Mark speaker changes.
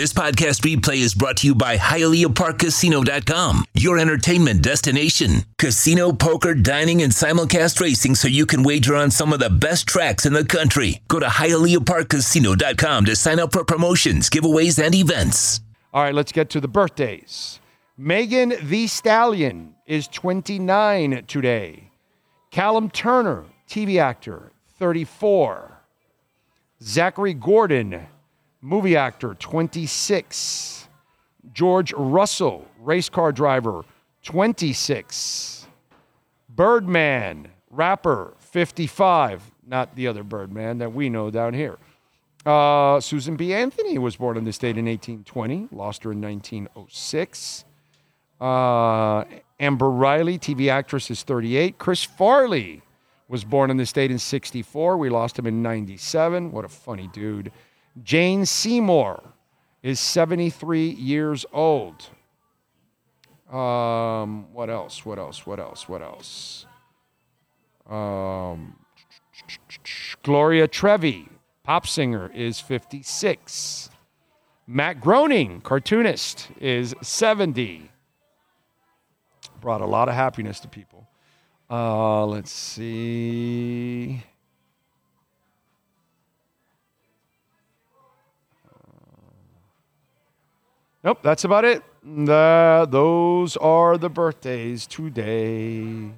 Speaker 1: This podcast replay is brought to you by HialeahParkCasino.com, your entertainment destination. Casino, poker, dining, and simulcast racing so you can wager on some of the best tracks in the country. Go to HialeahParkCasino.com to sign up for promotions, giveaways, and events.
Speaker 2: All right, let's get to the birthdays. Megan Thee Stallion is 29 today. Callum Turner, TV actor, 34. Zachary Gordon, movie actor, 26. George Russell, race car driver, 26. Birdman, rapper, 55. Not the other Birdman that we know down here. Uh, Susan B. Anthony was born in this state in 1820, lost her in 1906. Uh, Amber Riley, TV actress, is 38. Chris Farley was born in this state in 64. We lost him in 97. What a funny dude. Jane Seymour is 73 years old. Um, what else? What else? What else? What else? Um, Gloria Trevi, pop singer, is 56. Matt Groening, cartoonist, is 70. Brought a lot of happiness to people. Uh, let's see. Nope, that's about it. The, those are the birthdays today.